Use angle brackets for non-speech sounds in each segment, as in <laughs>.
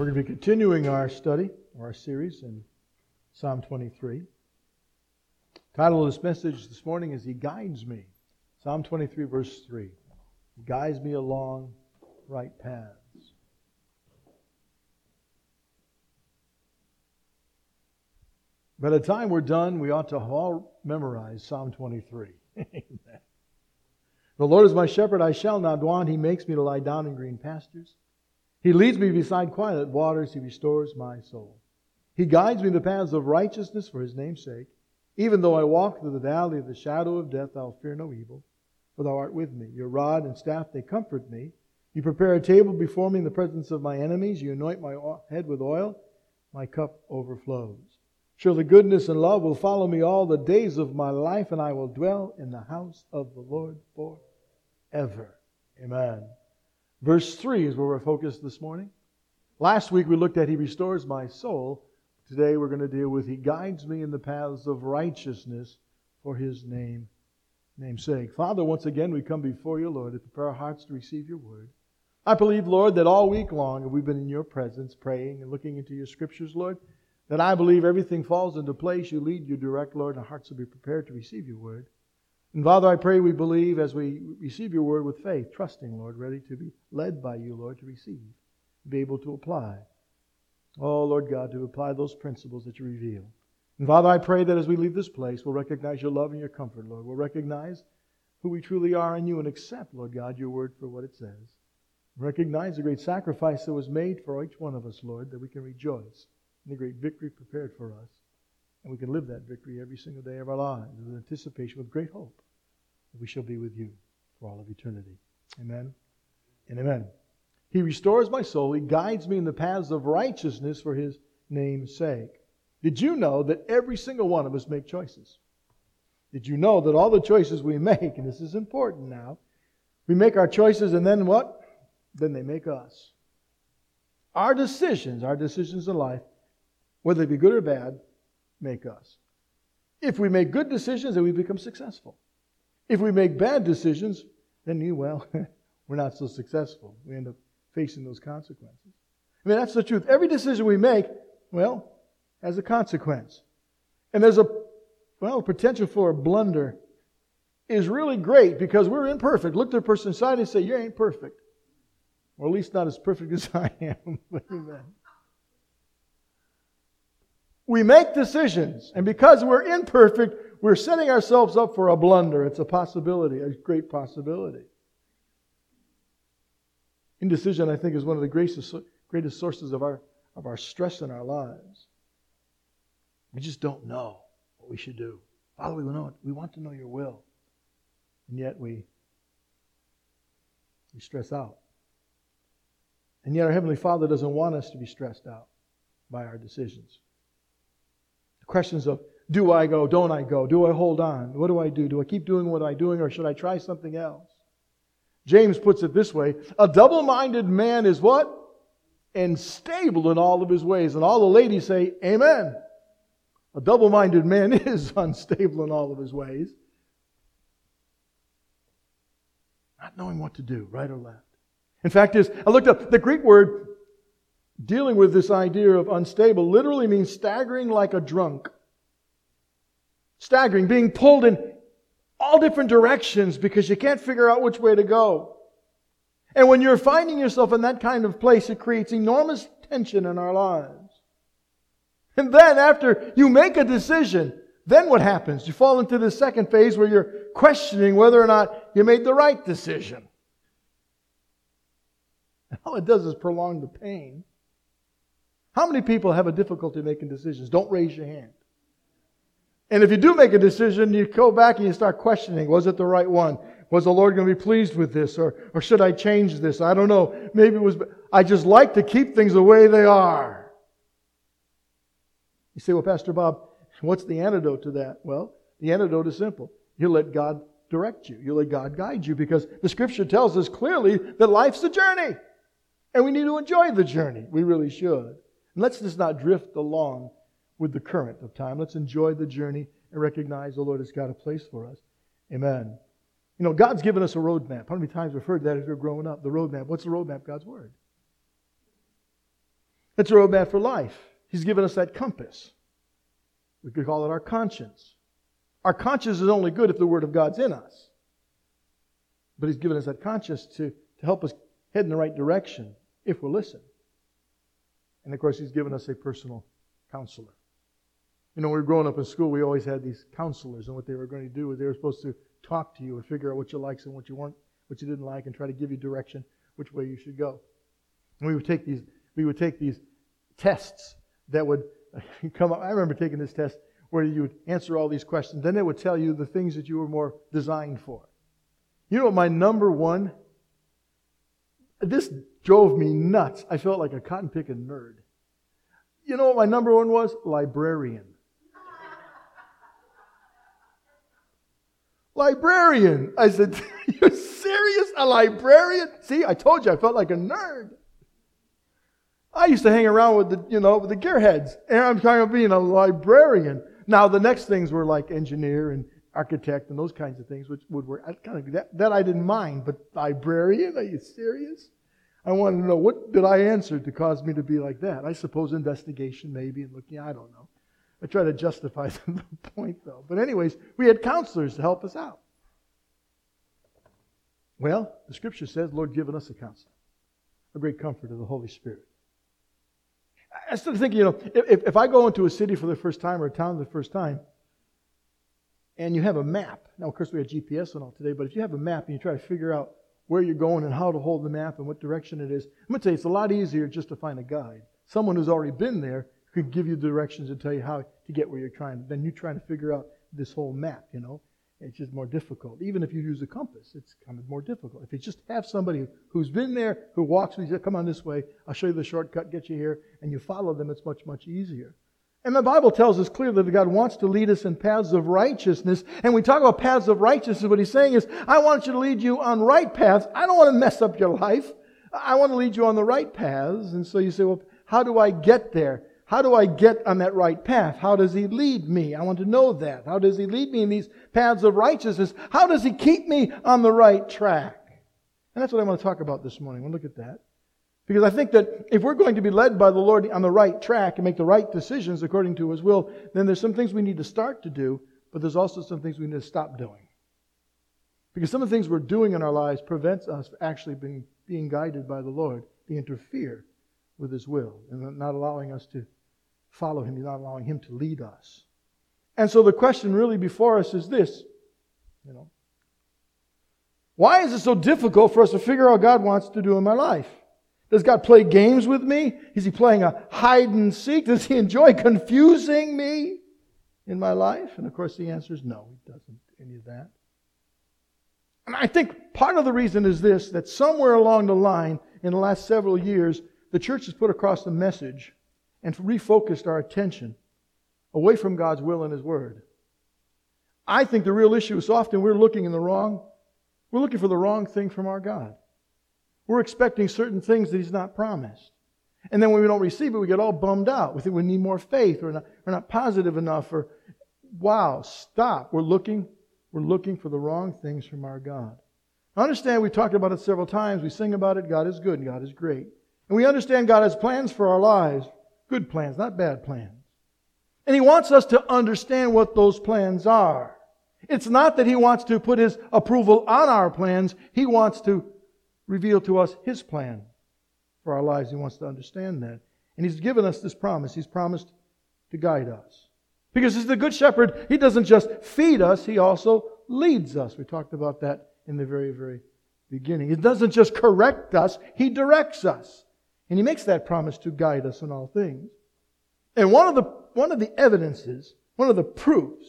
We're going to be continuing our study or our series in Psalm 23. title of this message this morning is He Guides Me. Psalm 23, verse 3. He guides me along right paths. By the time we're done, we ought to all memorize Psalm 23. <laughs> Amen. The Lord is my shepherd, I shall not want. He makes me to lie down in green pastures. He leads me beside quiet waters. He restores my soul. He guides me in the paths of righteousness for his name's sake. Even though I walk through the valley of the shadow of death, I'll fear no evil, for thou art with me. Your rod and staff, they comfort me. You prepare a table before me in the presence of my enemies. You anoint my head with oil. My cup overflows. Surely goodness and love will follow me all the days of my life, and I will dwell in the house of the Lord forever. Amen. Verse 3 is where we're focused this morning. Last week we looked at He restores my soul. Today we're going to deal with He guides me in the paths of righteousness for His name, name's sake. Father, once again we come before you, Lord, to prepare our hearts to receive your word. I believe, Lord, that all week long we've been in your presence, praying and looking into your scriptures, Lord, that I believe everything falls into place. You lead, you direct, Lord, and our hearts will be prepared to receive your word. And Father, I pray we believe as we receive your word with faith, trusting, Lord, ready to be led by you, Lord, to receive, be able to apply. Oh, Lord God, to apply those principles that you reveal. And Father, I pray that as we leave this place, we'll recognize your love and your comfort, Lord. We'll recognize who we truly are in you and accept, Lord God, your word for what it says. Recognize the great sacrifice that was made for each one of us, Lord, that we can rejoice in the great victory prepared for us. And we can live that victory every single day of our lives with anticipation, with great hope that we shall be with you for all of eternity. Amen and amen. He restores my soul. He guides me in the paths of righteousness for his name's sake. Did you know that every single one of us make choices? Did you know that all the choices we make, and this is important now, we make our choices and then what? Then they make us. Our decisions, our decisions in life, whether they be good or bad, make us. If we make good decisions, then we become successful. If we make bad decisions, then you, well, <laughs> we're not so successful. We end up facing those consequences. I mean, that's the truth. Every decision we make, well, has a consequence. And there's a, well, potential for a blunder is really great because we're imperfect. Look to the person inside and say, You ain't perfect. Or at least not as perfect <laughs> as I am. <laughs> Amen. We make decisions, and because we're imperfect, we're setting ourselves up for a blunder. It's a possibility, a great possibility. Indecision, I think, is one of the greatest, greatest sources of our, of our stress in our lives. We just don't know what we should do. Father, we know it. We want to know your will. And yet we, we stress out. And yet our Heavenly Father doesn't want us to be stressed out by our decisions questions of do I go, don't I go, do I hold on, what do I do, do I keep doing what I'm doing, or should I try something else? James puts it this way A double minded man is what? Unstable in all of his ways. And all the ladies say, Amen. A double minded man <laughs> is unstable in all of his ways. Not knowing what to do, right or left. In fact, is I looked up the Greek word dealing with this idea of unstable literally means staggering like a drunk. Staggering, being pulled in all different directions because you can't figure out which way to go. And when you're finding yourself in that kind of place, it creates enormous tension in our lives. And then after you make a decision, then what happens? You fall into the second phase where you're questioning whether or not you made the right decision. <laughs> All it does is prolong the pain. How many people have a difficulty making decisions? Don't raise your hand. And if you do make a decision, you go back and you start questioning, was it the right one? Was the Lord going to be pleased with this? Or, or should I change this? I don't know. Maybe it was, I just like to keep things the way they are. You say, well, Pastor Bob, what's the antidote to that? Well, the antidote is simple. You let God direct you. You let God guide you because the scripture tells us clearly that life's a journey. And we need to enjoy the journey. We really should. And let's just not drift along with the current of time. Let's enjoy the journey and recognize the Lord has got a place for us. Amen. You know, God's given us a roadmap. How many times have we've heard that as we're growing up? The roadmap. What's the roadmap? God's Word. That's a roadmap for life. He's given us that compass. We could call it our conscience. Our conscience is only good if the Word of God's in us. But He's given us that conscience to, to help us head in the right direction if we'll listen. And of course, He's given us a personal counselor. You know, when we were growing up in school, we always had these counselors, and what they were going to do was they were supposed to talk to you and figure out what you liked and what you weren't, what you didn't like, and try to give you direction which way you should go. And we would take these, we would take these tests that would <laughs> come up. I remember taking this test where you would answer all these questions. Then it would tell you the things that you were more designed for. You know what my number one? This drove me nuts. I felt like a cotton picking nerd. You know what my number one was? Librarian. librarian. I said, <laughs> You serious? A librarian? See, I told you I felt like a nerd. I used to hang around with the, you know, with the gearheads, and I'm talking about being a librarian. Now, the next things were like engineer and architect and those kinds of things, which would work. I kind of that, that I didn't mind, but librarian? Are you serious? I wanted to know what did I answer to cause me to be like that. I suppose investigation, maybe, and looking. I don't know. I try to justify <laughs> the point, though. But anyways, we had counselors to help us out. Well, the Scripture says, Lord, given us a counselor, a great comfort of the Holy Spirit. I started thinking, you know, if, if I go into a city for the first time or a town for the first time, and you have a map. Now, of course, we have GPS and all today, but if you have a map and you try to figure out where you're going and how to hold the map and what direction it is, I'm going to tell you, it's a lot easier just to find a guide. Someone who's already been there could give you directions and tell you how to get where you're trying. Then you trying to figure out this whole map, you know. It's just more difficult. Even if you use a compass, it's kind of more difficult. If you just have somebody who's been there, who walks with you, come on this way, I'll show you the shortcut, get you here, and you follow them, it's much, much easier. And the Bible tells us clearly that God wants to lead us in paths of righteousness. And we talk about paths of righteousness. What he's saying is, I want you to lead you on right paths. I don't want to mess up your life. I want to lead you on the right paths. And so you say, well, how do I get there? How do I get on that right path? How does He lead me? I want to know that. How does He lead me in these paths of righteousness? How does He keep me on the right track? And that's what I want to talk about this morning. We'll look at that. Because I think that if we're going to be led by the Lord on the right track and make the right decisions according to His will, then there's some things we need to start to do, but there's also some things we need to stop doing. Because some of the things we're doing in our lives prevents us from actually being, being guided by the Lord. They interfere with His will and not allowing us to follow him. He's not allowing him to lead us. And so the question really before us is this, you know. Why is it so difficult for us to figure out what God wants to do in my life? Does God play games with me? Is he playing a hide and seek? Does he enjoy confusing me in my life? And of course the answer is no, he doesn't any of that. And I think part of the reason is this that somewhere along the line in the last several years, the church has put across the message and refocused our attention away from God's will and His Word. I think the real issue is often we're looking in the wrong, we're looking for the wrong thing from our God. We're expecting certain things that He's not promised. And then when we don't receive it, we get all bummed out. We think we need more faith or not, we're not positive enough or wow, stop. We're looking, we're looking for the wrong things from our God. I understand we've talked about it several times. We sing about it. God is good and God is great. And we understand God has plans for our lives. Good plans, not bad plans. And he wants us to understand what those plans are. It's not that he wants to put his approval on our plans. He wants to reveal to us his plan for our lives. He wants to understand that. And he's given us this promise. He's promised to guide us. Because he's the good shepherd, he doesn't just feed us, he also leads us. We talked about that in the very, very beginning. He doesn't just correct us, he directs us. And he makes that promise to guide us in all things. And one of the, one of the evidences, one of the proofs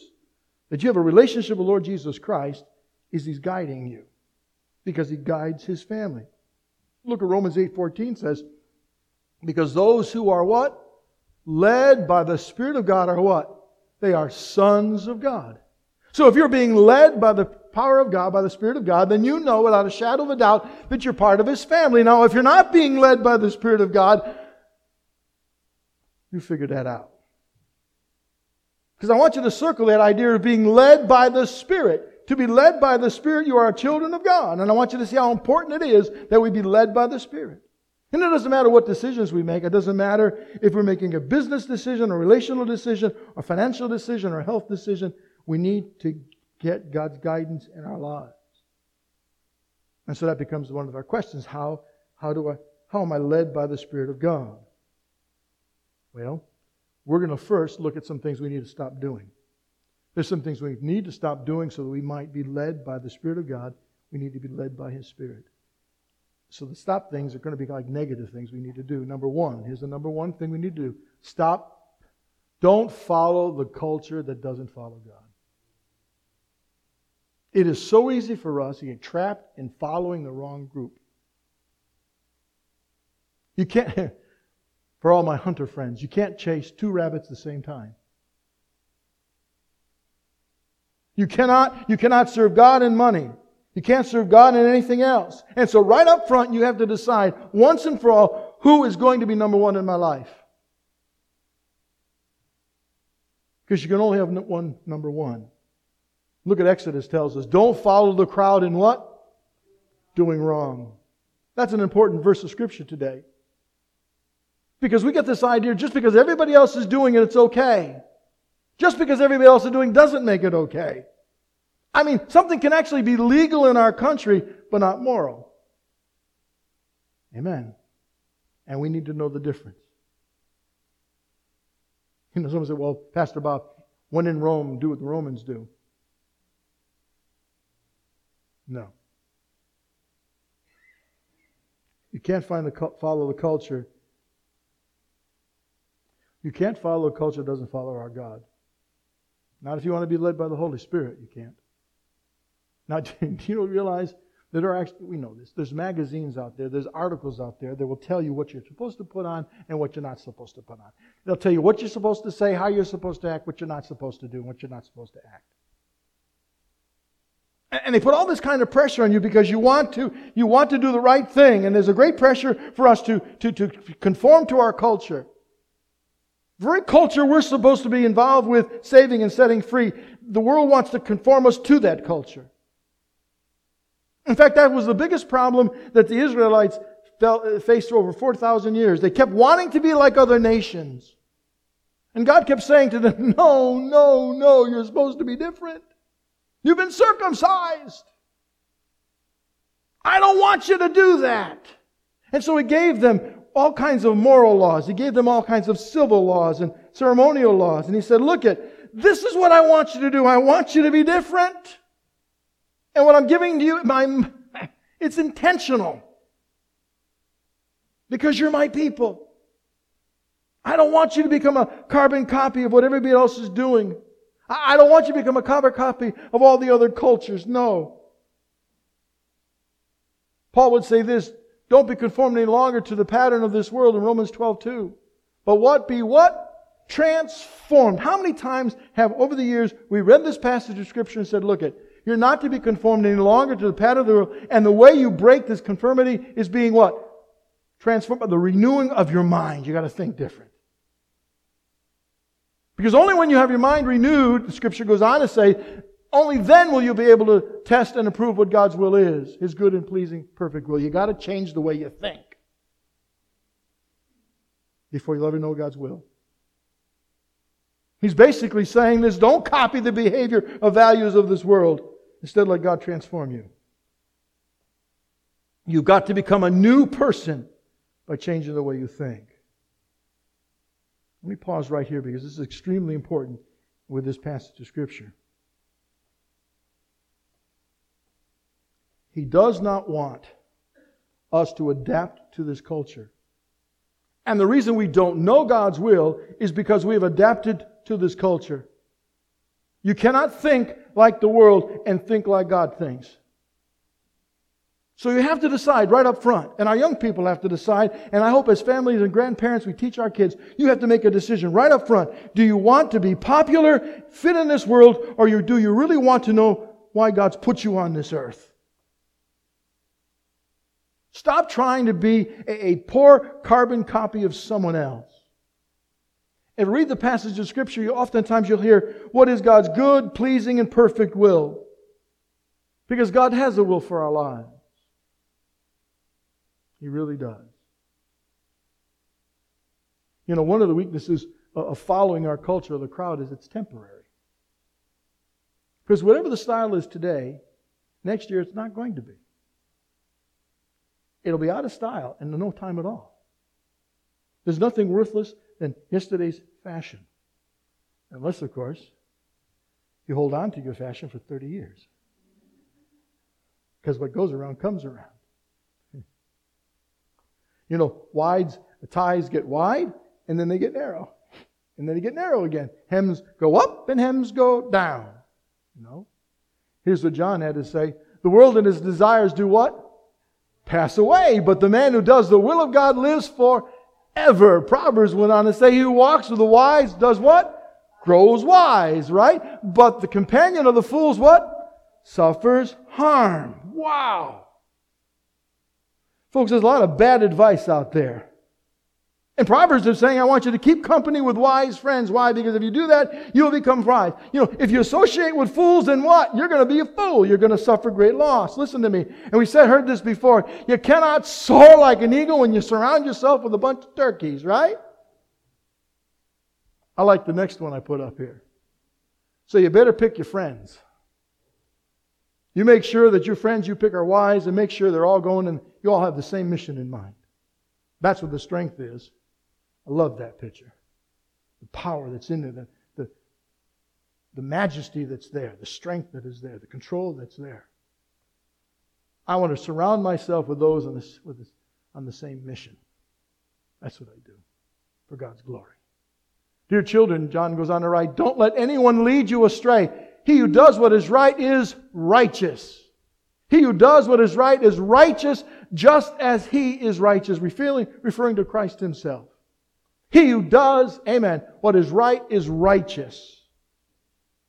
that you have a relationship with Lord Jesus Christ is he's guiding you because he guides his family. Look at Romans 8:14 says, because those who are what? Led by the Spirit of God are what? They are sons of God. So if you're being led by the power of God, by the Spirit of God, then you know without a shadow of a doubt that you're part of His family. Now, if you're not being led by the Spirit of God, you figure that out. Because I want you to circle that idea of being led by the Spirit. To be led by the Spirit, you are children of God. And I want you to see how important it is that we be led by the Spirit. And it doesn't matter what decisions we make. It doesn't matter if we're making a business decision, a relational decision, a financial decision, or a health decision. We need to get God's guidance in our lives. And so that becomes one of our questions. How, how do I, how am I led by the Spirit of God? Well, we're going to first look at some things we need to stop doing. There's some things we need to stop doing so that we might be led by the Spirit of God. We need to be led by His Spirit. So the stop things are going to be like negative things we need to do. Number one, here's the number one thing we need to do stop. Don't follow the culture that doesn't follow God. It is so easy for us to get trapped in following the wrong group. You can't, <laughs> for all my hunter friends, you can't chase two rabbits at the same time. You cannot, you cannot serve God and money. You can't serve God and anything else. And so right up front, you have to decide once and for all who is going to be number one in my life. Because you can only have one number one. Look at Exodus tells us, don't follow the crowd in what? Doing wrong. That's an important verse of scripture today. Because we get this idea just because everybody else is doing it, it's okay. Just because everybody else is doing doesn't make it okay. I mean, something can actually be legal in our country, but not moral. Amen. And we need to know the difference. You know, someone said, well, Pastor Bob, when in Rome, do what the Romans do. No. You can't find the, follow the culture you can't follow a culture that doesn't follow our God. Not if you want to be led by the Holy Spirit, you can't. Now, <laughs> do you realize that are actually, we know this, there's magazines out there, there's articles out there that will tell you what you're supposed to put on and what you're not supposed to put on. They'll tell you what you're supposed to say, how you're supposed to act, what you're not supposed to do, and what you're not supposed to act. And they put all this kind of pressure on you because you want to, you want to do the right thing. And there's a great pressure for us to, to, to conform to our culture very culture we're supposed to be involved with saving and setting free, the world wants to conform us to that culture. In fact, that was the biggest problem that the Israelites uh, faced for over 4,000 years. They kept wanting to be like other nations. And God kept saying to them, <laughs> No, no, no, you're supposed to be different. You've been circumcised. I don't want you to do that. And so He gave them all kinds of moral laws. He gave them all kinds of civil laws and ceremonial laws. And he said, look at, this is what I want you to do. I want you to be different. And what I'm giving to you, my, <laughs> it's intentional. Because you're my people. I don't want you to become a carbon copy of what everybody else is doing. I don't want you to become a carbon copy of all the other cultures. No. Paul would say this don't be conformed any longer to the pattern of this world in Romans 12, 2. But what? Be what? Transformed. How many times have over the years we read this passage of Scripture and said, look at, you're not to be conformed any longer to the pattern of the world. And the way you break this conformity is being what? Transformed by the renewing of your mind. You got to think different. Because only when you have your mind renewed, the scripture goes on to say, only then will you be able to test and approve what God's will is, His good and pleasing, perfect will. You got to change the way you think before you'll ever know God's will. He's basically saying this don't copy the behavior of values of this world. Instead, let God transform you. You've got to become a new person by changing the way you think. Let me pause right here because this is extremely important with this passage of Scripture. He does not want us to adapt to this culture. And the reason we don't know God's will is because we have adapted to this culture. You cannot think like the world and think like God thinks. So you have to decide right up front. And our young people have to decide. And I hope as families and grandparents, we teach our kids, you have to make a decision right up front. Do you want to be popular, fit in this world, or do you really want to know why God's put you on this earth? Stop trying to be a, poor carbon copy of someone else. And read the passage of Scripture, you, oftentimes you'll hear, What is God's good, pleasing, and perfect will? Because God has a will for our lives. He really does. You know, one of the weaknesses of following our culture, the crowd, is it's temporary. Because whatever the style is today, next year it's not going to be. It'll be out of style in no time at all. There's nothing worthless than yesterday's fashion. Unless, of course, you hold on to your fashion for 30 years. Because what goes around comes around. <laughs> You know, wides, ties get wide, and then they get narrow. And then they get narrow again. Hems go up and hems go down. You know? Here's what John had to say. The world and its desires do what? Pass away. But the man who does the will of God lives forever. Proverbs went on to say, He who walks with the wise does what? Grows wise, right? But the companion of the fools what? Suffers harm. Wow. Folks, there's a lot of bad advice out there. And Proverbs is saying, I want you to keep company with wise friends. Why? Because if you do that, you'll become wise. You know, if you associate with fools, then what? You're going to be a fool. You're going to suffer great loss. Listen to me. And we said, heard this before. You cannot soar like an eagle when you surround yourself with a bunch of turkeys, right? I like the next one I put up here. So you better pick your friends. You make sure that your friends you pick are wise and make sure they're all going and you all have the same mission in mind. That's what the strength is. I love that picture. The power that's in there, the, the, the majesty that's there, the strength that is there, the control that's there. I want to surround myself with those on, this, with this, on the same mission. That's what I do for God's glory. Dear children, John goes on to write, don't let anyone lead you astray. He who does what is right is righteous. He who does what is right is righteous just as he is righteous, referring, referring to Christ himself. He who does, amen, what is right is righteous.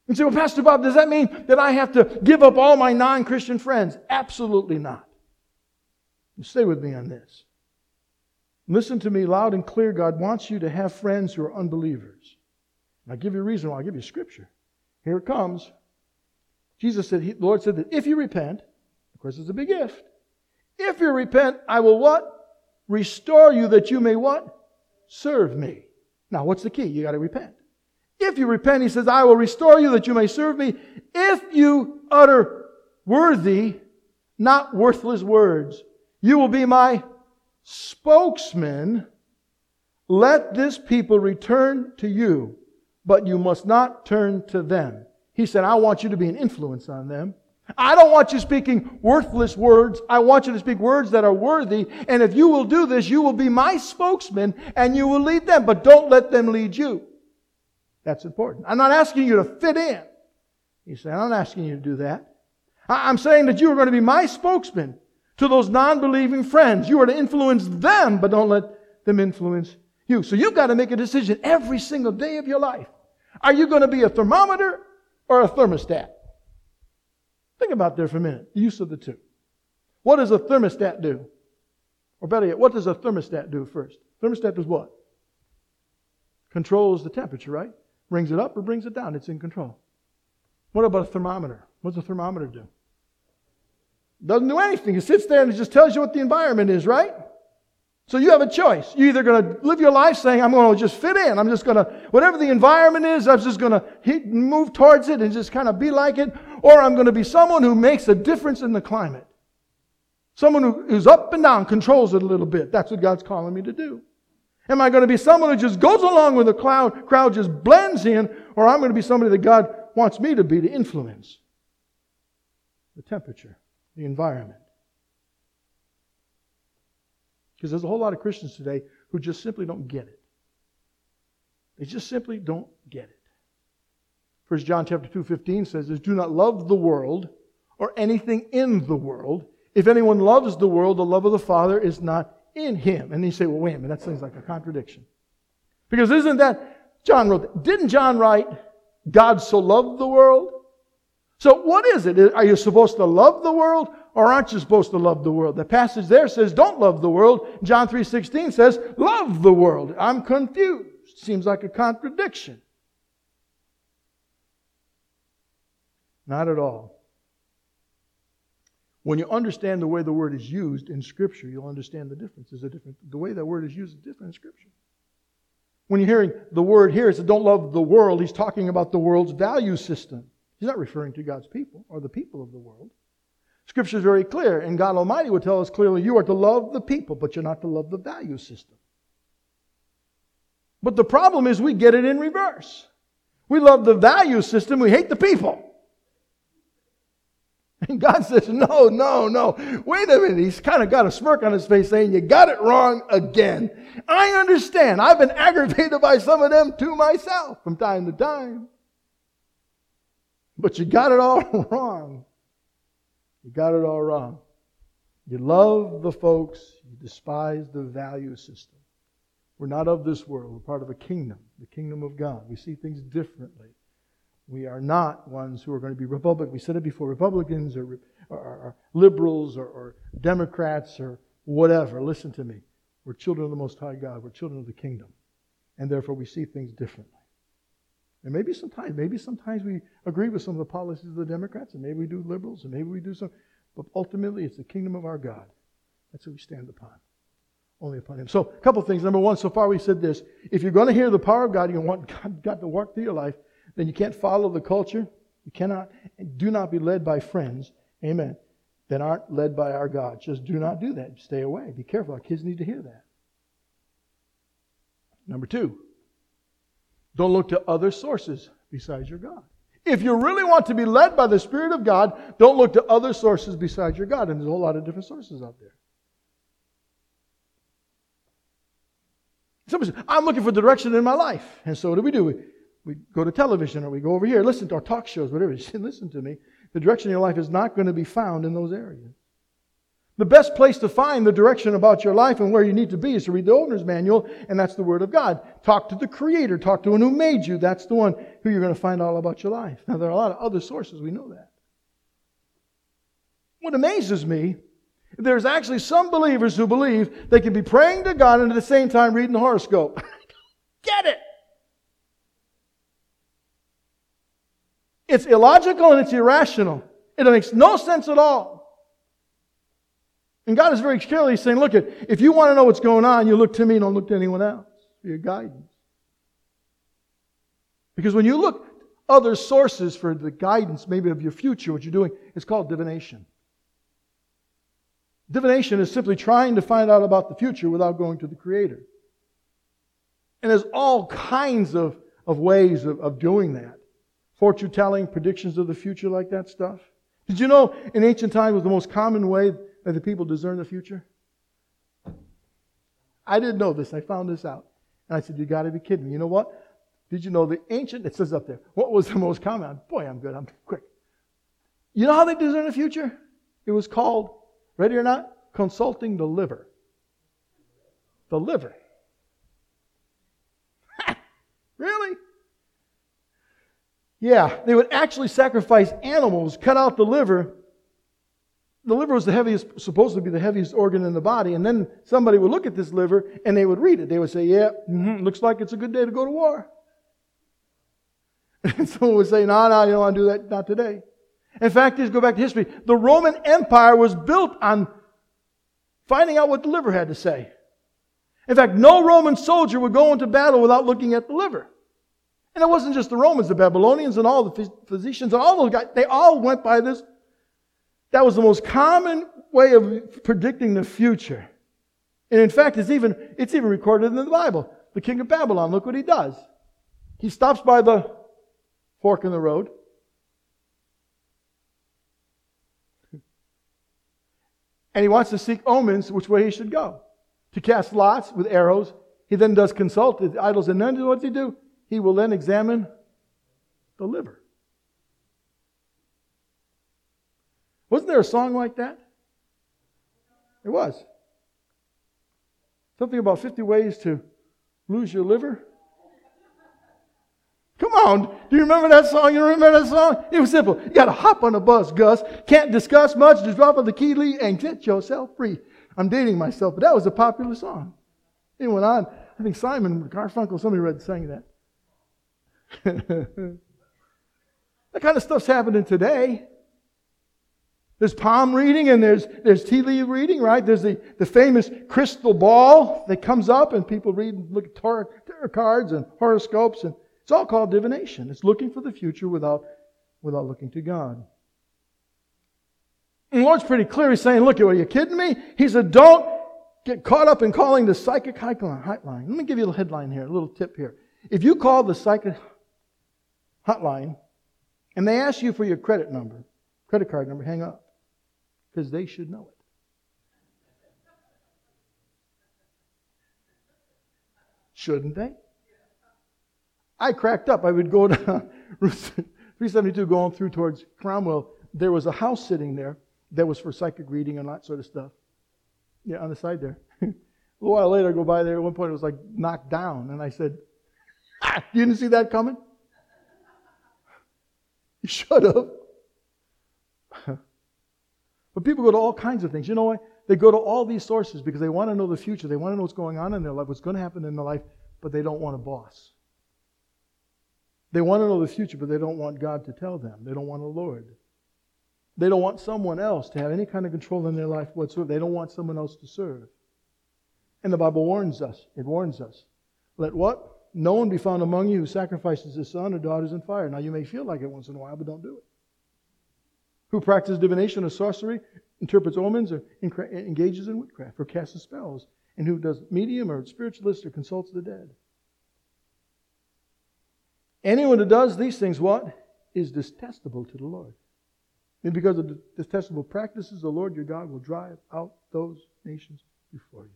And say, well, Pastor Bob, does that mean that I have to give up all my non Christian friends? Absolutely not. Stay with me on this. Listen to me loud and clear. God wants you to have friends who are unbelievers. I'll give you a reason why. I'll give you scripture. Here it comes. Jesus said, the Lord said that if you repent, of course it's a big if. If you repent, I will what? Restore you that you may what? Serve me. Now, what's the key? You got to repent. If you repent, he says, I will restore you that you may serve me. If you utter worthy, not worthless words, you will be my spokesman. Let this people return to you, but you must not turn to them. He said, I want you to be an influence on them. I don't want you speaking worthless words. I want you to speak words that are worthy. And if you will do this, you will be my spokesman and you will lead them. But don't let them lead you. That's important. I'm not asking you to fit in. He said, I'm not asking you to do that. I'm saying that you are going to be my spokesman to those non believing friends. You are to influence them, but don't let them influence you. So you've got to make a decision every single day of your life. Are you going to be a thermometer or a thermostat? Think about there for a minute. The use of the two. What does a thermostat do? Or better yet, what does a thermostat do first? Thermostat does what? Controls the temperature, right? Brings it up or brings it down. It's in control. What about a thermometer? What does a thermometer do? Doesn't do anything. It sits there and it just tells you what the environment is, right? So you have a choice. You're either going to live your life saying, I'm going to just fit in. I'm just going to, whatever the environment is, I'm just going to move towards it and just kind of be like it. Or I'm going to be someone who makes a difference in the climate. Someone who's up and down, controls it a little bit. That's what God's calling me to do. Am I going to be someone who just goes along with the crowd, crowd just blends in, or I'm going to be somebody that God wants me to be to influence the temperature, the environment? Because there's a whole lot of Christians today who just simply don't get it. They just simply don't get it. First John chapter 2, 15 says this, do not love the world or anything in the world. If anyone loves the world, the love of the Father is not in him. And you say, well, wait a minute, that seems like a contradiction. Because isn't that, John wrote that. Didn't John write, God so loved the world? So what is it? Are you supposed to love the world or aren't you supposed to love the world? The passage there says, don't love the world. John 3.16 says, love the world. I'm confused. Seems like a contradiction. Not at all. When you understand the way the word is used in Scripture, you'll understand the difference. Is a different. The way that word is used is different in Scripture. When you're hearing the word here, it says don't love the world. He's talking about the world's value system. He's not referring to God's people or the people of the world. Scripture is very clear, and God Almighty would tell us clearly you are to love the people, but you're not to love the value system. But the problem is we get it in reverse. We love the value system, we hate the people. And God says, No, no, no. Wait a minute. He's kind of got a smirk on his face saying, You got it wrong again. I understand. I've been aggravated by some of them to myself from time to time. But you got it all <laughs> wrong. You got it all wrong. You love the folks, you despise the value system. We're not of this world. We're part of a kingdom, the kingdom of God. We see things differently. We are not ones who are going to be Republican. We said it before Republicans or, or, or liberals or, or Democrats or whatever. Listen to me. We're children of the Most High God. We're children of the kingdom. And therefore, we see things differently. And maybe sometimes, maybe sometimes we agree with some of the policies of the Democrats, and maybe we do liberals, and maybe we do some. But ultimately, it's the kingdom of our God. That's who we stand upon. Only upon Him. So, a couple things. Number one, so far we said this. If you're going to hear the power of God, you want God, <laughs> God to work through your life, then you can't follow the culture. You cannot, do not be led by friends. Amen. That aren't led by our God. Just do not do that. Stay away. Be careful. Our kids need to hear that. Number two, don't look to other sources besides your God. If you really want to be led by the Spirit of God, don't look to other sources besides your God. And there's a whole lot of different sources out there. Somebody says, I'm looking for direction in my life. And so what do we do? We, we go to television or we go over here, listen to our talk shows, whatever. <laughs> listen to me. The direction in your life is not going to be found in those areas. The best place to find the direction about your life and where you need to be is to read the owner's manual, and that's the Word of God. Talk to the Creator. Talk to one who made you. That's the one who you're going to find all about your life. Now, there are a lot of other sources. We know that. What amazes me, there's actually some believers who believe they can be praying to God and at the same time reading the horoscope. <laughs> Get it! It's illogical and it's irrational. It makes no sense at all. And God is very clearly saying, look, if you want to know what's going on, you look to me, don't look to anyone else for your guidance. Because when you look other sources for the guidance, maybe of your future, what you're doing, it's called divination. Divination is simply trying to find out about the future without going to the Creator. And there's all kinds of, of ways of, of doing that. Fortune telling, predictions of the future, like that stuff. Did you know in ancient times was the most common way that the people discern the future? I didn't know this. I found this out. And I said, You got to be kidding me. You know what? Did you know the ancient, it says up there, what was the most common? Boy, I'm good. I'm quick. You know how they discern the future? It was called, ready or not, consulting the liver. The liver. <laughs> really? Yeah, they would actually sacrifice animals, cut out the liver, the liver was the heaviest, supposed to be the heaviest organ in the body. And then somebody would look at this liver and they would read it. They would say, Yeah, mm-hmm, looks like it's a good day to go to war. <laughs> And someone would say, No, no, you don't want to do that, not today. In fact, just go back to history. The Roman Empire was built on finding out what the liver had to say. In fact, no Roman soldier would go into battle without looking at the liver. And it wasn't just the Romans, the Babylonians and all the physicians and all those guys, they all went by this that was the most common way of predicting the future. And in fact, it's even, it's even recorded in the Bible. The king of Babylon, look what he does. He stops by the fork in the road. And he wants to seek omens which way he should go. To cast lots with arrows. He then does consult the idols. And then what does he do? He will then examine the liver. Wasn't there a song like that? It was. Something about 50 ways to lose your liver. Come on. Do you remember that song? You remember that song? It was simple. You got to hop on the bus, Gus. Can't discuss much. Just drop on the key and get yourself free. I'm dating myself, but that was a popular song. It went on. I think Simon Garfunkel, somebody read sang that. <laughs> that kind of stuff's happening today. There's palm reading and there's, there's tea leaf reading, right? There's the, the famous crystal ball that comes up and people read, and look at tarot, tarot cards and horoscopes, and it's all called divination. It's looking for the future without, without looking to God. And the Lord's pretty clear. He's saying, Look, are you kidding me? He said, Don't get caught up in calling the psychic hotline. Let me give you a little headline here, a little tip here. If you call the psychic hotline and they ask you for your credit number, credit card number, hang up because they should know it. Shouldn't they? I cracked up. I would go down <laughs> Route 372 going through towards Cromwell. There was a house sitting there that was for psychic reading and that sort of stuff. Yeah, on the side there. <laughs> a little while later, I go by there. At one point, it was like knocked down. And I said, ah, You didn't see that coming? You should have. But people go to all kinds of things. You know what? They go to all these sources because they want to know the future. They want to know what's going on in their life, what's going to happen in their life, but they don't want a boss. They want to know the future, but they don't want God to tell them. They don't want a Lord. They don't want someone else to have any kind of control in their life whatsoever. They don't want someone else to serve. And the Bible warns us. It warns us. Let what? No one be found among you who sacrifices his son or daughters in fire. Now, you may feel like it once in a while, but don't do it. Who practices divination or sorcery, interprets omens, or engages in witchcraft, or casts spells, and who does medium or spiritualist or consults the dead. Anyone who does these things, what? Is detestable to the Lord. And because of the detestable practices, the Lord your God will drive out those nations before you.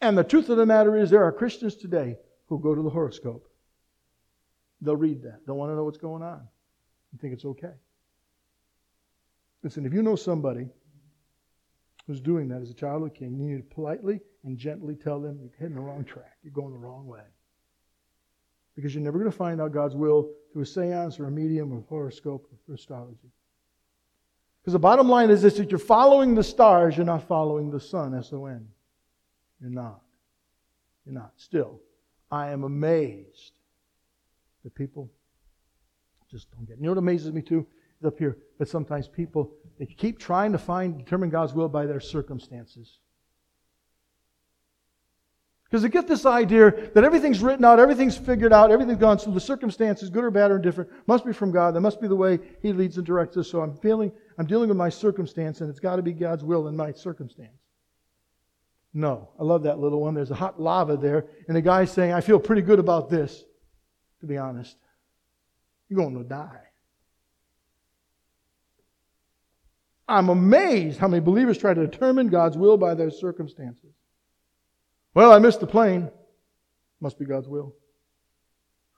And the truth of the matter is, there are Christians today who go to the horoscope. They'll read that. Don't want to know what's going on. You think it's okay. Listen, if you know somebody who's doing that as a child of the king, you need to politely and gently tell them you're heading the wrong track. You're going the wrong way. Because you're never going to find out God's will through a seance or a medium or a horoscope or astrology. Because the bottom line is this that you're following the stars, you're not following the Son, S O N. You're not. You're not. Still, I am amazed that people just don't get it. You know what amazes me too? Is up here that sometimes people they keep trying to find determine God's will by their circumstances. Because they get this idea that everything's written out, everything's figured out, everything's gone, so the circumstances, good or bad or indifferent, must be from God. That must be the way He leads and directs us. So I'm feeling, I'm dealing with my circumstance, and it's got to be God's will in my circumstance. No. I love that little one. There's a hot lava there, and the guy's saying, I feel pretty good about this, to be honest. You're going to die. I'm amazed how many believers try to determine God's will by their circumstances. Well, I missed the plane. Must be God's will.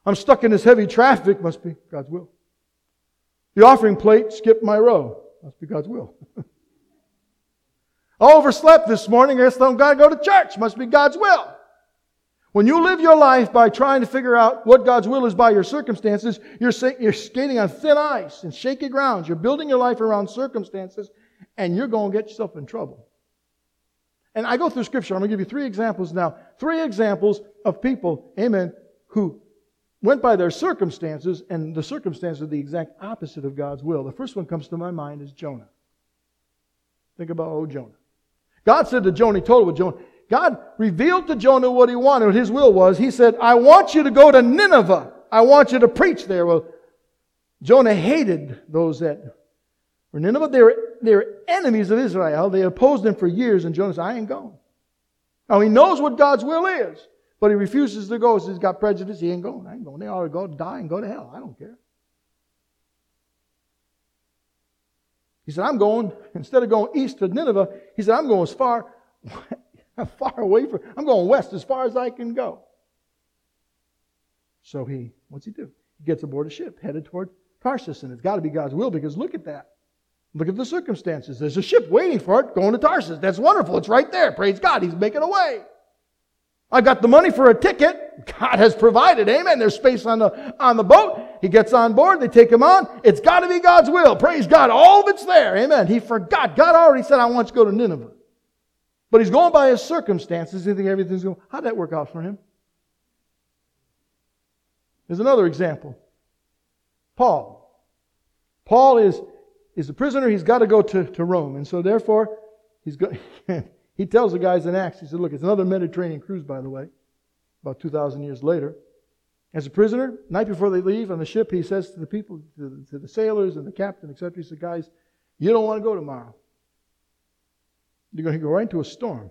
I'm stuck in this heavy traffic. Must be God's will. The offering plate skipped my row. Must be God's will. <laughs> I overslept this morning. I guess I'm going to go to church. Must be God's will. When you live your life by trying to figure out what God's will is by your circumstances, you're, you're skating on thin ice and shaky grounds. You're building your life around circumstances, and you're going to get yourself in trouble. And I go through scripture. I'm going to give you three examples now. Three examples of people, amen, who went by their circumstances, and the circumstances are the exact opposite of God's will. The first one comes to my mind is Jonah. Think about old Jonah. God said to Jonah, he told what Jonah, God revealed to Jonah what he wanted, what his will was. He said, I want you to go to Nineveh. I want you to preach there. Well, Jonah hated those that were Nineveh. They were they're enemies of Israel. They opposed them for years, and Jonah said, I ain't going. Now he knows what God's will is, but he refuses to go. So he's got prejudice. He ain't going. I ain't going. They ought to go die and go to hell. I don't care. He said, I'm going, instead of going east to Nineveh, he said, I'm going as far, far away from, I'm going west as far as I can go. So he, what's he do? He gets aboard a ship headed toward Tarsus, and it's got to be God's will because look at that. Look at the circumstances. There's a ship waiting for it going to Tarsus. That's wonderful. It's right there. Praise God. He's making a way. I got the money for a ticket. God has provided. Amen. There's space on the, on the boat. He gets on board. They take him on. It's got to be God's will. Praise God. All of it's there. Amen. He forgot. God already said, I want you to go to Nineveh. But he's going by his circumstances. He thinks everything's going. How'd that work out for him? There's another example. Paul. Paul is is a prisoner, he's got to go to, to Rome. And so therefore, he's go, <laughs> he tells the guys in Acts, he said, look, it's another Mediterranean cruise, by the way. about 2,000 years later. As a prisoner, night before they leave on the ship, he says to the people, to the, to the sailors and the captain, etc., he said, Guys, you don't want to go tomorrow. You're going to go right into a storm.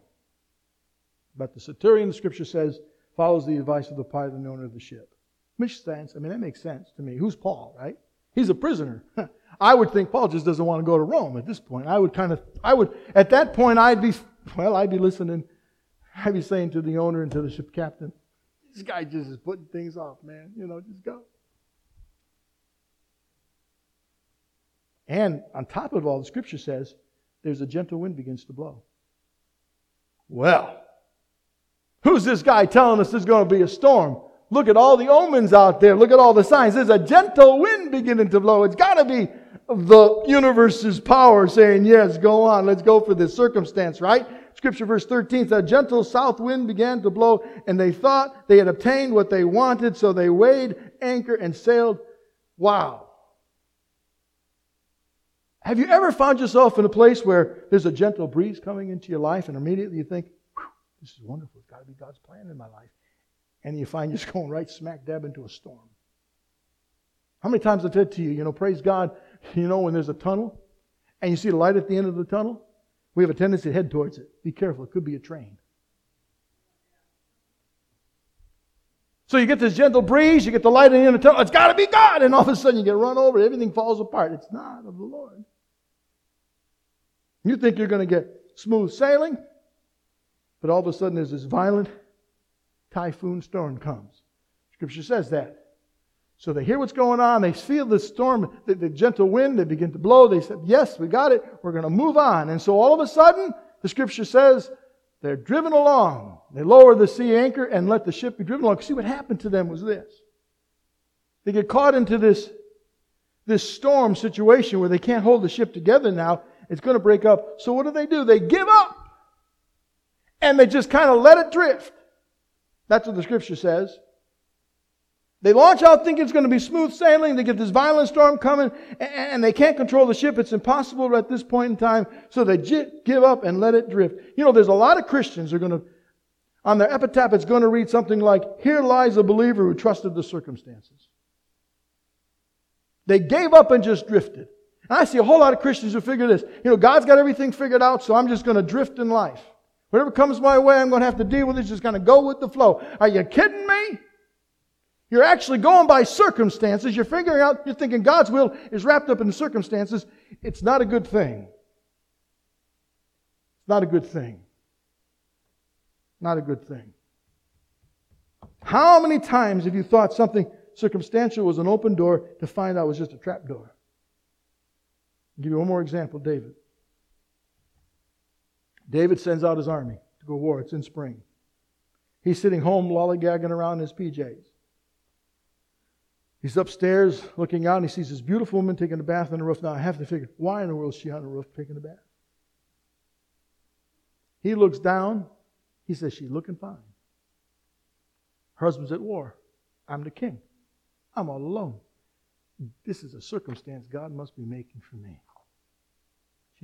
But the centurion, the scripture says, follows the advice of the pilot and owner of the ship. Makes sense. I mean, that makes sense to me. Who's Paul, right? He's a prisoner. <laughs> I would think Paul just doesn't want to go to Rome at this point. I would kind of, I would, at that point, I'd be, well, I'd be listening. I'd be saying to the owner and to the ship captain, this guy just is putting things off, man. You know, just go. And on top of all, the scripture says there's a gentle wind begins to blow. Well, who's this guy telling us there's going to be a storm? Look at all the omens out there. Look at all the signs. There's a gentle wind beginning to blow. It's got to be the universe's power saying, yes, go on. Let's go for this circumstance, right? Scripture verse 13 says, a gentle south wind began to blow and they thought they had obtained what they wanted. So they weighed anchor and sailed. Wow. Have you ever found yourself in a place where there's a gentle breeze coming into your life and immediately you think, this is wonderful. It's got to be God's plan in my life. And you find <laughs> you're going right smack dab into a storm. How many times I've said to you, you know, praise God, <laughs> you know, when there's a tunnel and you see the light at the end of the tunnel, we have a tendency to head towards it. Be careful, it could be a train. So you get this gentle breeze, you get the light of the tunnel, it's got to be God, and all of a sudden you get run over, everything falls apart. It's not of the Lord. You think you're going to get smooth sailing, but all of a sudden there's this violent typhoon storm comes. Scripture says that. So they hear what's going on. They feel the storm, the, the, gentle wind. They begin to blow. They said, Yes, we got it. We're going to move on. And so all of a sudden, the scripture says they're driven along. They lower the sea anchor and let the ship be driven along. See what happened to them was this. They get caught into this, this storm situation where they can't hold the ship together now. It's going to break up. So what do they do? They give up. And they just kind of let it drift. That's what the scripture says. They launch out thinking it's going to be smooth sailing. They get this violent storm coming and they can't control the ship. It's impossible at this point in time. So they give up and let it drift. You know, there's a lot of Christians who are going to, on their epitaph, it's going to read something like, Here lies a believer who trusted the circumstances. They gave up and just drifted. I see a whole lot of Christians who figure this. You know, God's got everything figured out, so I'm just going to drift in life. Whatever comes my way, I'm going to have to deal with it. Just going to go with the flow. Are you kidding me? You're actually going by circumstances. You're figuring out, you're thinking God's will is wrapped up in circumstances. It's not a good thing. It's not a good thing. Not a good thing. How many times have you thought something circumstantial was an open door to find out it was just a trap door? I'll give you one more example David. David sends out his army to go war. It's in spring. He's sitting home lollygagging around in his PJs. He's upstairs looking out and he sees this beautiful woman taking a bath on the roof. Now I have to figure, why in the world is she on the roof taking a bath? He looks down. He says, She's looking fine. Her husband's at war. I'm the king. I'm all alone. This is a circumstance God must be making for me.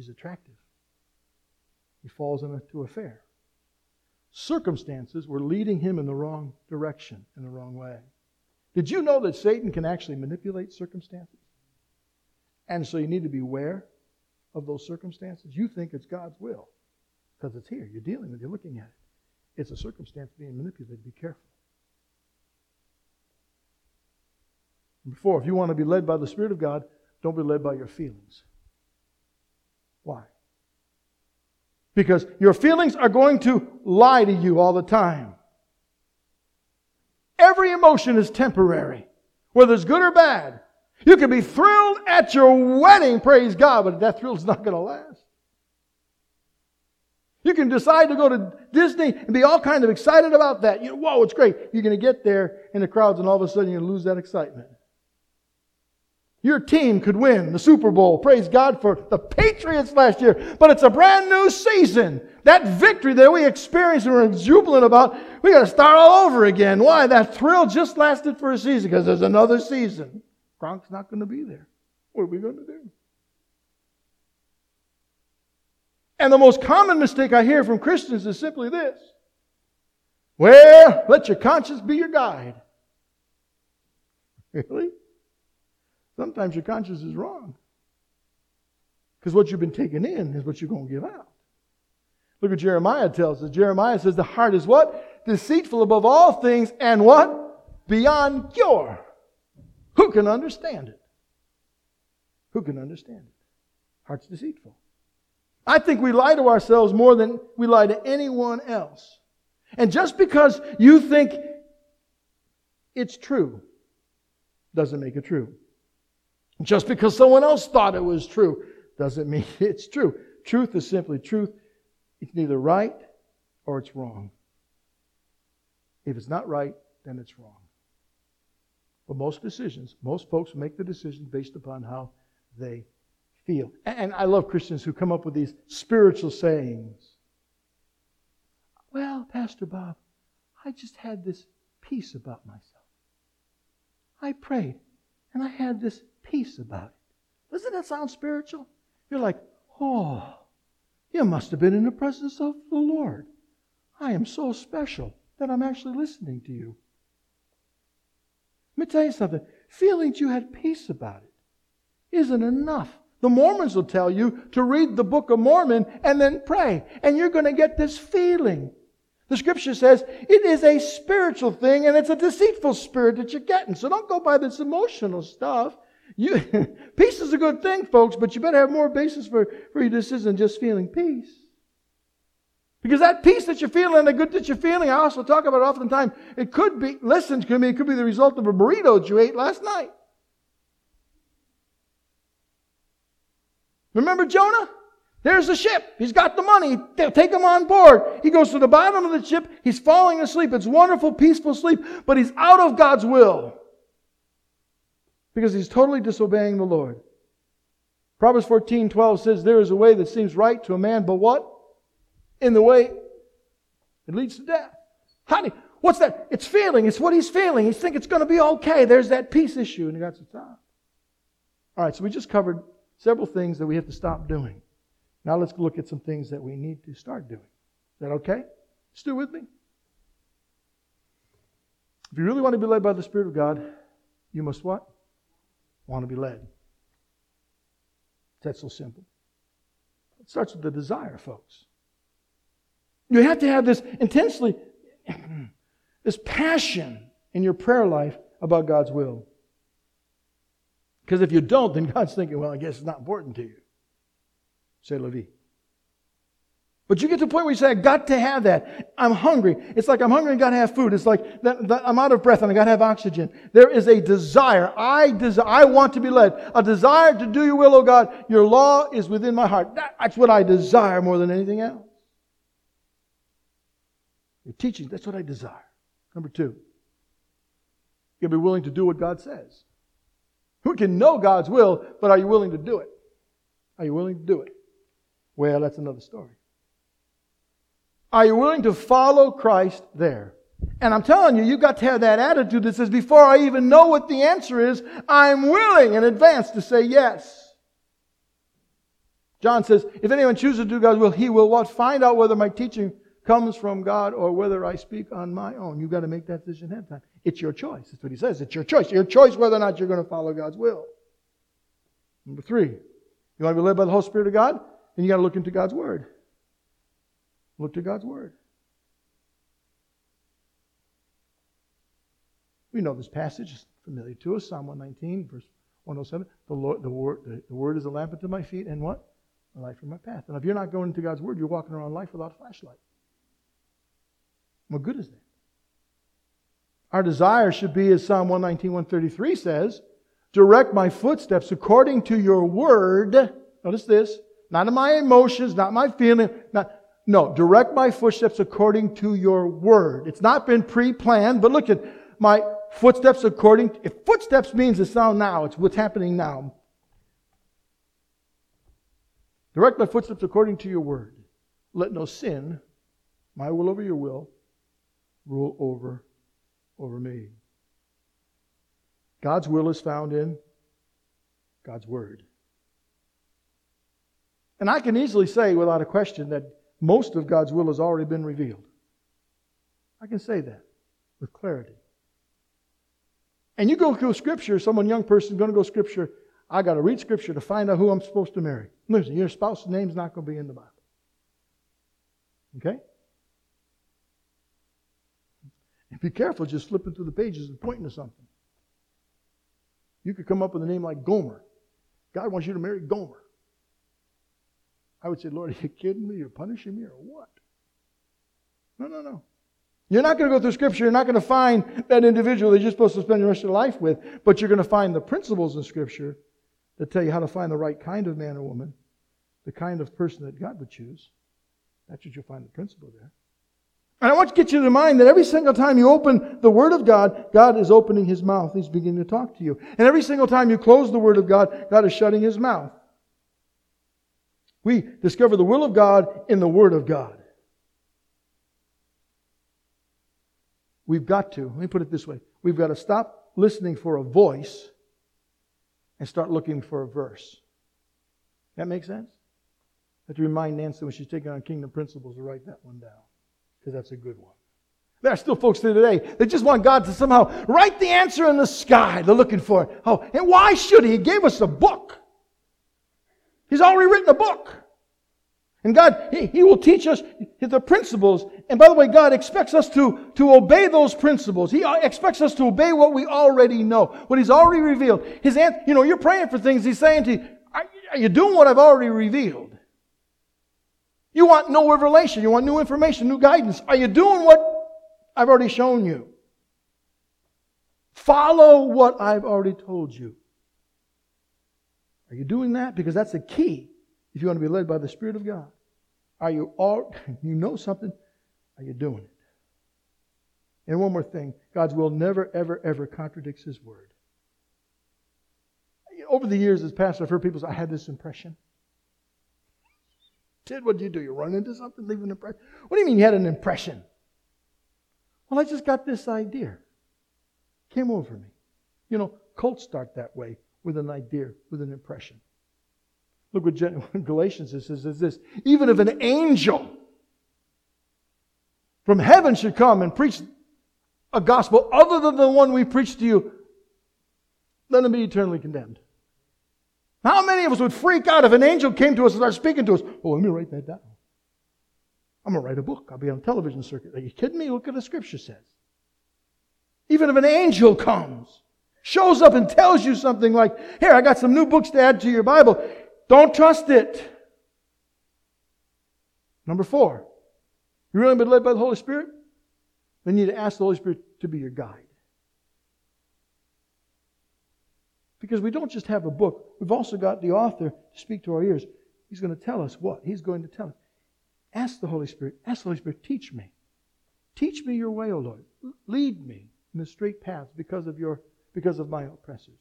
She's attractive. He falls into a affair. Circumstances were leading him in the wrong direction, in the wrong way. Did you know that Satan can actually manipulate circumstances? And so you need to be aware of those circumstances. You think it's God's will because it's here. You're dealing with it, you're looking at it. It's a circumstance being manipulated. Be careful. Before, if you want to be led by the Spirit of God, don't be led by your feelings. Why? Because your feelings are going to lie to you all the time. Every emotion is temporary, whether it's good or bad. You can be thrilled at your wedding, praise God, but that thrill's not going to last. You can decide to go to Disney and be all kind of excited about that. You know, whoa, it's great. You're going to get there in the crowds and all of a sudden you lose that excitement. Your team could win the Super Bowl. Praise God for the Patriots last year. But it's a brand new season. That victory that we experienced and we're jubilant about, we got to start all over again. Why? That thrill just lasted for a season because there's another season. Gronk's not going to be there. What are we going to do? And the most common mistake I hear from Christians is simply this. Well, let your conscience be your guide. <laughs> Really? Sometimes your conscience is wrong. Because what you've been taking in is what you're going to give out. Look what Jeremiah tells us. Jeremiah says the heart is what? Deceitful above all things and what? Beyond cure. Who can understand it? Who can understand it? Heart's deceitful. I think we lie to ourselves more than we lie to anyone else. And just because you think it's true doesn't make it true. Just because someone else thought it was true doesn't <laughs> mean it's true. Truth is simply truth. It's neither right or it's wrong. If it's not right, then it's wrong. But most decisions, most folks make the decision based upon how they feel. And I love Christians who come up with these spiritual sayings. Well, Pastor Bob, I just had this peace about myself. I prayed and I had this peace about it. Doesn't that sound spiritual? You're like, oh, you must have been in the presence of the Lord. I am so special that I'm actually listening to you. Let me tell you something. Feeling you had peace about it isn't enough. The Mormons will tell you to read the Book of Mormon and then pray, and you're going to get this feeling. The scripture says it is a spiritual thing and it's a deceitful spirit that you're getting. So don't go by this emotional stuff. You, <laughs> peace is a good thing, folks, but you better have more basis for, for your decision than just feeling peace. Because that peace that you're feeling the good that you're feeling, I also talk about it oftentimes, it could be, listen to me, it could be the result of a burrito that you ate last night. Remember Jonah? There's the ship. He's got the money. They'll take him on board. He goes to the bottom of the ship. He's falling asleep. It's wonderful, peaceful sleep, but he's out of God's will because he's totally disobeying the Lord. Proverbs 14, 12 says, There is a way that seems right to a man, but what? In the way, it leads to death. Honey, what's that? It's feeling. It's what he's feeling. He's thinking it's going to be okay. There's that peace issue, and he got to stop. All right, so we just covered several things that we have to stop doing. Now let's look at some things that we need to start doing. Is that okay? Still with me? If you really want to be led by the Spirit of God, you must what? Want to be led. That's so simple. It starts with the desire, folks. You have to have this intensely, <clears throat> this passion in your prayer life about God's will. Because if you don't, then God's thinking, well, I guess it's not important to you. Say la vie. But you get to the point where you say, I got to have that. I'm hungry. It's like I'm hungry and got to have food. It's like that, that I'm out of breath and I got to have oxygen. There is a desire. I desire, I want to be led. A desire to do your will, oh God. Your law is within my heart. That's what I desire more than anything else. Your teaching, that's what I desire. Number two, you gotta be willing to do what God says. Who can know God's will, but are you willing to do it? Are you willing to do it? Well, that's another story. Are you willing to follow Christ there? And I'm telling you, you've got to have that attitude that says, before I even know what the answer is, I'm willing in advance to say yes. John says, if anyone chooses to do God's will, he will what? Find out whether my teaching comes from God or whether I speak on my own. You've got to make that decision ahead of time. It's your choice. That's what he says. It's your choice. Your choice whether or not you're going to follow God's will. Number three, you want to be led by the Holy Spirit of God? Then you got to look into God's Word. Look to God's Word. We know this passage is familiar to us, Psalm 119, verse 107. The, Lord, the, word, the, the Word is a lamp unto my feet and what? A light for my path. And if you're not going into God's Word, you're walking around life without a flashlight. What good is that? Our desire should be, as Psalm 119, 133 says, direct my footsteps according to your word. Notice this. Not in my emotions, not my feeling. Not, no, direct my footsteps according to your word. It's not been pre-planned, but look at my footsteps according, if footsteps means it's sound now, it's what's happening now. Direct my footsteps according to your word. Let no sin, my will over your will, rule over, over me. God's will is found in God's word. And I can easily say without a question that most of God's will has already been revealed. I can say that with clarity. And you go through Scripture, someone young person is going to go Scripture. I got to read Scripture to find out who I'm supposed to marry. Listen, your spouse's name's not going to be in the Bible. Okay? And be careful just flipping through the pages and pointing to something. You could come up with a name like Gomer. God wants you to marry Gomer. I would say, Lord, are you kidding me? You're punishing me or what? No, no, no. You're not going to go through Scripture. You're not going to find that individual that you're supposed to spend the rest of your life with, but you're going to find the principles in Scripture that tell you how to find the right kind of man or woman, the kind of person that God would choose. That's what you'll find the principle there. And I want to get you to mind that every single time you open the Word of God, God is opening His mouth. He's beginning to talk to you. And every single time you close the Word of God, God is shutting His mouth. We discover the will of God in the Word of God. We've got to, let me put it this way we've got to stop listening for a voice and start looking for a verse. That make sense? I have to remind Nancy when she's taking on kingdom principles to write that one down because that's a good one. There are still folks today that just want God to somehow write the answer in the sky. They're looking for it. Oh, and why should He? He gave us a book. He's already written a book. And God, he, he, will teach us the principles. And by the way, God expects us to, to obey those principles. He expects us to obey what we already know, what He's already revealed. His aunt, you know, you're praying for things. He's saying to you, are, are you doing what I've already revealed? You want no revelation. You want new information, new guidance. Are you doing what I've already shown you? Follow what I've already told you. Are you doing that? Because that's the key if you want to be led by the Spirit of God. Are you all, <laughs> you know something? Are you doing it? And one more thing God's will never, ever, ever contradicts His word. Over the years, as pastor, I've heard people say, I had this impression. <laughs> Ted, what did you do? You run into something, leave an impression? What do you mean you had an impression? Well, I just got this idea. Came over me. You know, cults start that way with an idea, with an impression. Look what Gen- <laughs> Galatians says is this. Even if an angel from heaven should come and preach a gospel other than the one we preach to you, let him be eternally condemned. How many of us would freak out if an angel came to us and started speaking to us? Oh, let me write that down. I'm going to write a book. I'll be on television circuit. Are you kidding me? Look what the scripture says. Even if an angel comes, shows up and tells you something like, Here, I got some new books to add to your Bible. Don't trust it. Number four, you really been led by the Holy Spirit? Then you need to ask the Holy Spirit to be your guide. Because we don't just have a book, we've also got the author to speak to our ears. He's going to tell us what? He's going to tell us. Ask the Holy Spirit, ask the Holy Spirit, teach me. Teach me your way, O Lord. Lead me in the straight path because of your because of my oppressors.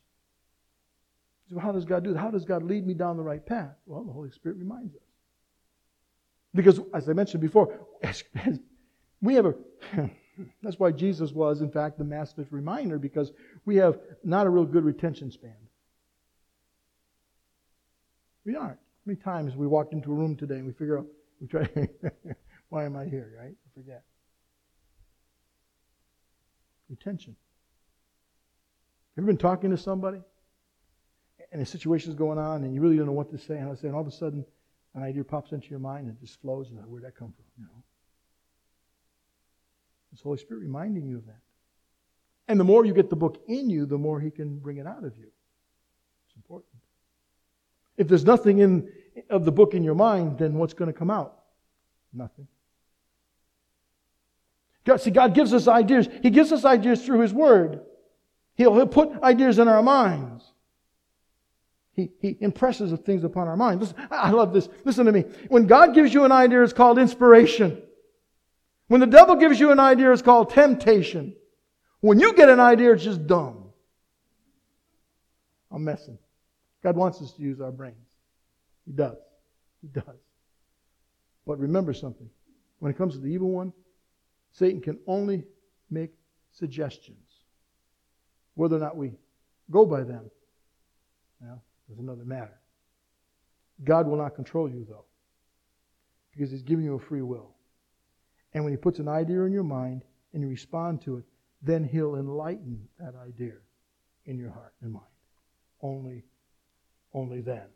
So how does God do that? How does God lead me down the right path? Well, the Holy Spirit reminds us. Because, as I mentioned before, we have a. <laughs> that's why Jesus was, in fact, the master's reminder, because we have not a real good retention span. We aren't. How many times we walked into a room today and we figure out, we try, <laughs> why am I here, right? I forget. Retention. You ever been talking to somebody and a situation's going on and you really don't know what to say, and I say, and all of a sudden an idea pops into your mind and it just flows, and where'd that come from? You know? It's Holy Spirit reminding you of that. And the more you get the book in you, the more He can bring it out of you. It's important. If there's nothing in of the book in your mind, then what's going to come out? Nothing. God, see, God gives us ideas. He gives us ideas through His Word. He'll, he'll put ideas in our minds. He, he impresses things upon our minds. Listen, I love this. Listen to me. When God gives you an idea, it's called inspiration. When the devil gives you an idea, it's called temptation. When you get an idea, it's just dumb. I'm messing. God wants us to use our brains. He does. He does. But remember something. When it comes to the evil one, Satan can only make suggestions. Whether or not we go by them, well, is another matter. God will not control you, though, because He's giving you a free will. And when He puts an idea in your mind, and you respond to it, then He'll enlighten that idea in your heart and mind. Only, only then.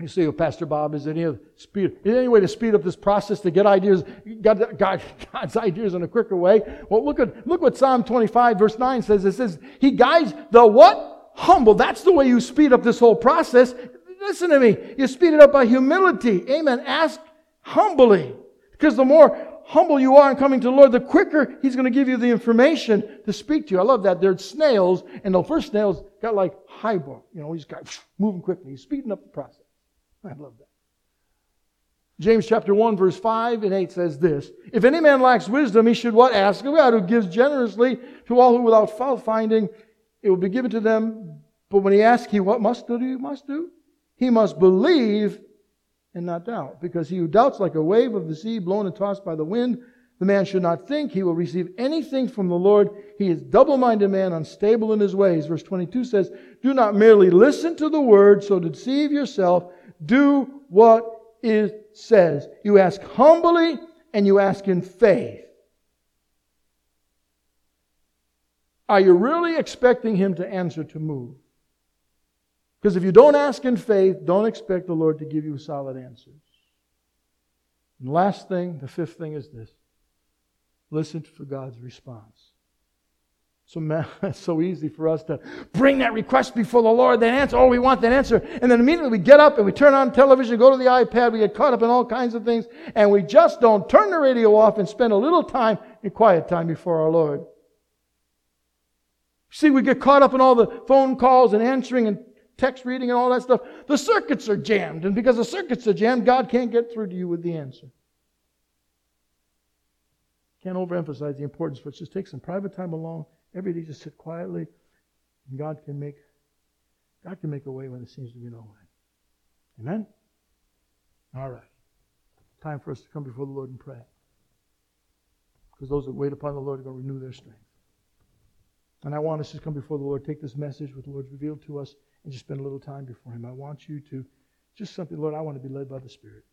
You see, well, Pastor Bob, is any speed? Is any way to speed up this process to get ideas, God, God, <laughs> God's ideas in a quicker way? Well, look at look what Psalm 25 verse 9 says. It says He guides the what humble. That's the way you speed up this whole process. Listen to me. You speed it up by humility. Amen. Ask humbly, because the more humble you are in coming to the Lord, the quicker He's going to give you the information to speak to you. I love that. There's snails, and the first snail's got like highball. You know, he's got <laughs> moving quickly. He's speeding up the process. I love that. James chapter 1, verse 5 and 8 says this If any man lacks wisdom, he should what? Ask of God, who gives generously to all who without fault finding, it will be given to them. But when he asks, he what must do? He must do? He must believe and not doubt. Because he who doubts like a wave of the sea blown and tossed by the wind, the man should not think he will receive anything from the Lord. He is double minded man, unstable in his ways. Verse 22 says, Do not merely listen to the word, so deceive yourself. Do what it says. You ask humbly and you ask in faith. Are you really expecting him to answer to move? Because if you don't ask in faith, don't expect the Lord to give you solid answers. And last thing, the fifth thing is this listen for God's response. So, <laughs> so easy for us to bring that request before the Lord, that answer. Oh, we want that answer. And then immediately we get up and we turn on television, go to the iPad, we get caught up in all kinds of things, and we just don't turn the radio off and spend a little time in quiet time before our Lord. See, we get caught up in all the phone calls and answering and text reading and all that stuff. The circuits are jammed, and because the circuits are jammed, God can't get through to you with the answer. Can't overemphasize the importance it. Just take some private time alone Every day just sit quietly, and God can make God can make a way when there seems to be no way. Amen? All right. Time for us to come before the Lord and pray. Because those that wait upon the Lord are going to renew their strength. And I want us to come before the Lord, take this message, what the Lord's revealed to us, and just spend a little time before Him. I want you to just something, Lord, I want to be led by the Spirit.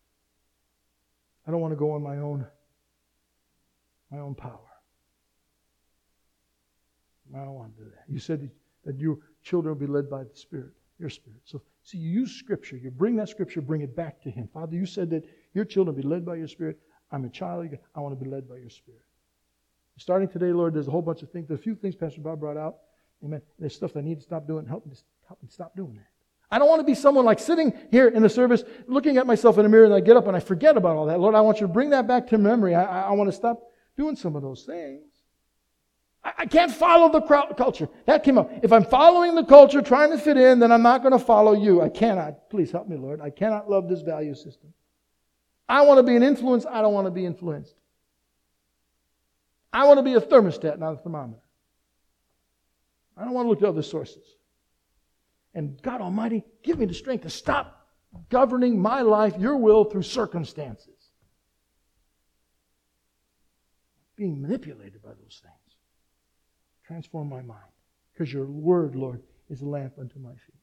I don't want to go on my own, my own power. I don't want to do that. You said that your children will be led by the Spirit, your Spirit. So, see, you use Scripture. You bring that Scripture, bring it back to Him. Father, you said that your children will be led by your Spirit. I'm a child. I want to be led by your Spirit. Starting today, Lord, there's a whole bunch of things. There's a few things Pastor Bob brought out. Amen. There's stuff that I need to stop doing. Help me, help me stop doing that. I don't want to be someone like sitting here in the service, looking at myself in the mirror, and I get up and I forget about all that. Lord, I want you to bring that back to memory. I, I, I want to stop doing some of those things. I can't follow the culture. That came up. If I'm following the culture, trying to fit in, then I'm not going to follow you. I cannot. Please help me, Lord. I cannot love this value system. I want to be an influence. I don't want to be influenced. I want to be a thermostat, not a thermometer. I don't want to look to other sources. And God Almighty, give me the strength to stop governing my life, your will, through circumstances. Being manipulated by those things. Transform my mind. Because your word, Lord, is a lamp unto my feet.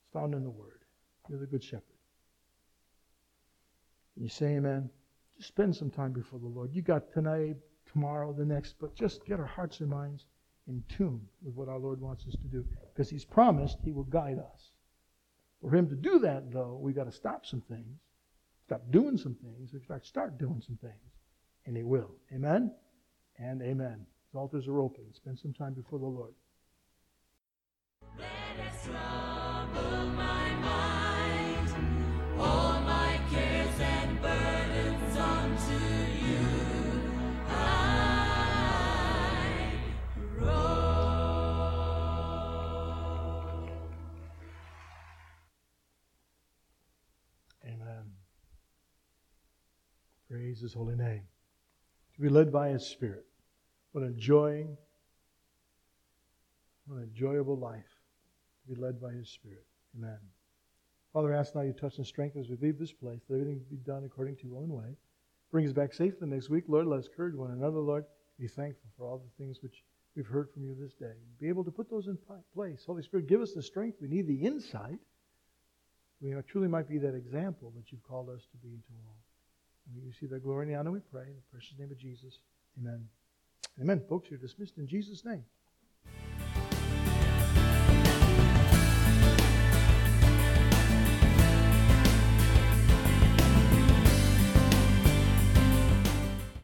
It's found in the word. You're the good shepherd. you say amen? Just spend some time before the Lord. You got tonight, tomorrow, the next, but just get our hearts and minds in tune with what our Lord wants us to do. Because He's promised He will guide us. For Him to do that, though, we've got to stop some things, stop doing some things, we've got to start doing some things. And He will. Amen and amen. Altars are open. Spend some time before the Lord. Let us swim my mind, all my cares and burdens unto you. I roll. Amen. Praise his holy name. To be led by his Spirit. What enjoying, what an enjoyable life to be led by His Spirit. Amen. Father, I ask now you touch and strengthen as we leave this place, that everything be done according to your own way. Bring us back safely next week. Lord, let us encourage one another, Lord. Be thankful for all the things which we've heard from you this day. Be able to put those in place. Holy Spirit, give us the strength. We need the insight. We truly might be that example that you've called us to be to all. And you see the glory and the honor we pray. In the precious name of Jesus. Amen. Amen. Folks, you're dismissed in Jesus' name.